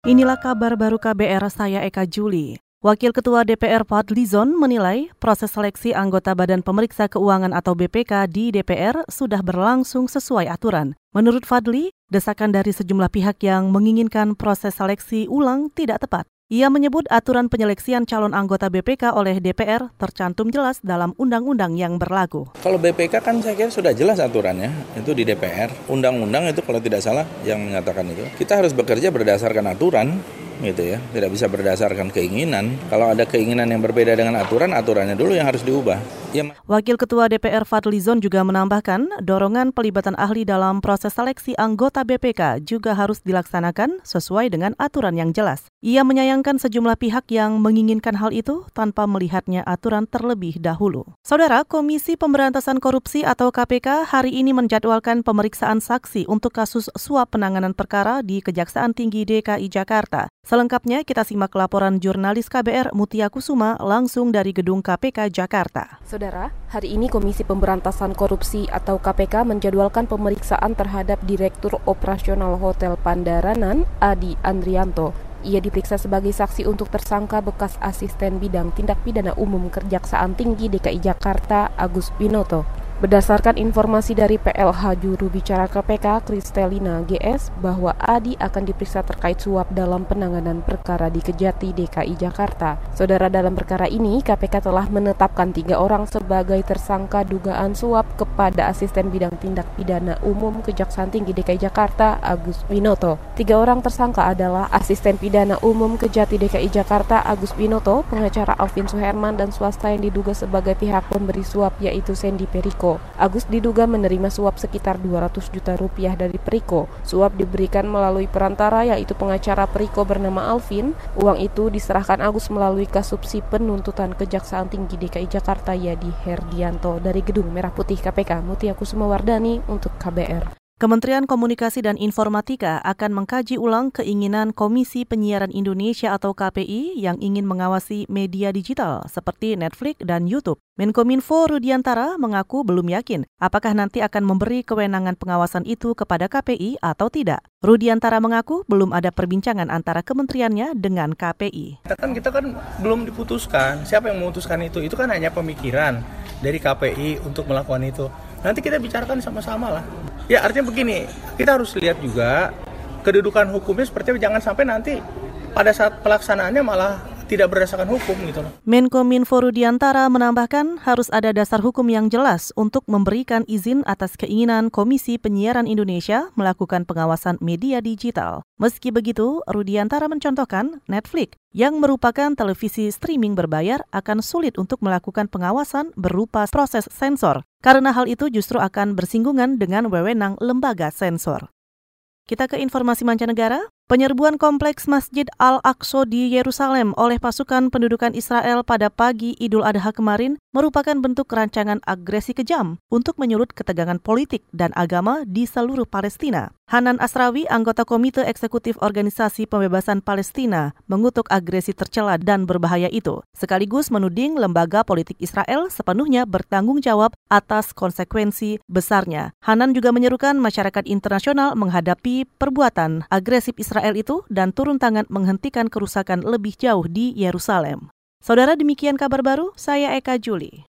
Inilah kabar baru KBR saya Eka Juli. Wakil Ketua DPR Fadlizon menilai proses seleksi anggota Badan Pemeriksa Keuangan atau BPK di DPR sudah berlangsung sesuai aturan. Menurut Fadli, desakan dari sejumlah pihak yang menginginkan proses seleksi ulang tidak tepat. Ia menyebut aturan penyeleksian calon anggota BPK oleh DPR tercantum jelas dalam undang-undang yang berlaku. Kalau BPK kan saya kira sudah jelas aturannya, itu di DPR. Undang-undang itu kalau tidak salah yang menyatakan itu. Kita harus bekerja berdasarkan aturan, gitu ya tidak bisa berdasarkan keinginan kalau ada keinginan yang berbeda dengan aturan aturannya dulu yang harus diubah. Wakil Ketua DPR Fadlizon juga menambahkan dorongan pelibatan ahli dalam proses seleksi anggota BPK juga harus dilaksanakan sesuai dengan aturan yang jelas ia menyayangkan sejumlah pihak yang menginginkan hal itu tanpa melihatnya aturan terlebih dahulu. Saudara, Komisi Pemberantasan Korupsi atau KPK hari ini menjadwalkan pemeriksaan saksi untuk kasus suap penanganan perkara di Kejaksaan Tinggi DKI Jakarta. Selengkapnya kita simak laporan jurnalis KBR Mutia Kusuma langsung dari gedung KPK Jakarta. Saudara, hari ini Komisi Pemberantasan Korupsi atau KPK menjadwalkan pemeriksaan terhadap Direktur Operasional Hotel Pandaranan Adi Andrianto ia diperiksa sebagai saksi untuk tersangka bekas asisten bidang tindak pidana umum Kejaksaan Tinggi DKI Jakarta Agus Binoto. Berdasarkan informasi dari PLH juru bicara KPK Kristelina GS bahwa Adi akan diperiksa terkait suap dalam penanganan perkara di Kejati DKI Jakarta. Saudara dalam perkara ini KPK telah menetapkan tiga orang sebagai tersangka dugaan suap kepada asisten bidang tindak pidana umum Kejaksaan Tinggi DKI Jakarta Agus Binoto. Tiga orang tersangka adalah asisten pidana umum Kejati DKI Jakarta Agus Binoto, pengacara Alvin Suherman dan swasta yang diduga sebagai pihak pemberi suap yaitu Sandy Periko. Agus diduga menerima suap sekitar 200 juta rupiah dari Periko. Suap diberikan melalui perantara yaitu pengacara Periko bernama Alvin. Uang itu diserahkan Agus melalui kasupsi penuntutan Kejaksaan Tinggi DKI Jakarta Yadi Herdianto dari Gedung Merah Putih KPK Mutia Kusuma Wardani untuk KBR. Kementerian Komunikasi dan Informatika akan mengkaji ulang keinginan Komisi Penyiaran Indonesia atau KPI yang ingin mengawasi media digital seperti Netflix dan YouTube. Menkominfo Rudiantara mengaku belum yakin apakah nanti akan memberi kewenangan pengawasan itu kepada KPI atau tidak. Rudiantara mengaku belum ada perbincangan antara kementeriannya dengan KPI. Kita kan kita kan belum diputuskan. Siapa yang memutuskan itu? Itu kan hanya pemikiran dari KPI untuk melakukan itu. Nanti kita bicarakan sama-sama lah. Ya artinya begini, kita harus lihat juga kedudukan hukumnya seperti jangan sampai nanti pada saat pelaksanaannya malah tidak berdasarkan hukum gitu loh. Menkominfo Rudiantara menambahkan harus ada dasar hukum yang jelas untuk memberikan izin atas keinginan Komisi Penyiaran Indonesia melakukan pengawasan media digital. Meski begitu, Rudiantara mencontohkan Netflix yang merupakan televisi streaming berbayar akan sulit untuk melakukan pengawasan berupa proses sensor karena hal itu justru akan bersinggungan dengan wewenang lembaga sensor. Kita ke informasi mancanegara. Penyerbuan kompleks Masjid Al-Aqsa di Yerusalem oleh pasukan pendudukan Israel pada pagi Idul Adha kemarin merupakan bentuk rancangan agresi kejam untuk menyulut ketegangan politik dan agama di seluruh Palestina. Hanan Asrawi, anggota Komite Eksekutif Organisasi Pembebasan Palestina, mengutuk agresi tercela dan berbahaya itu, sekaligus menuding lembaga politik Israel sepenuhnya bertanggung jawab atas konsekuensi besarnya. Hanan juga menyerukan masyarakat internasional menghadapi perbuatan agresif Israel itu dan turun tangan menghentikan kerusakan lebih jauh di Yerusalem. Saudara demikian kabar baru, saya Eka Juli.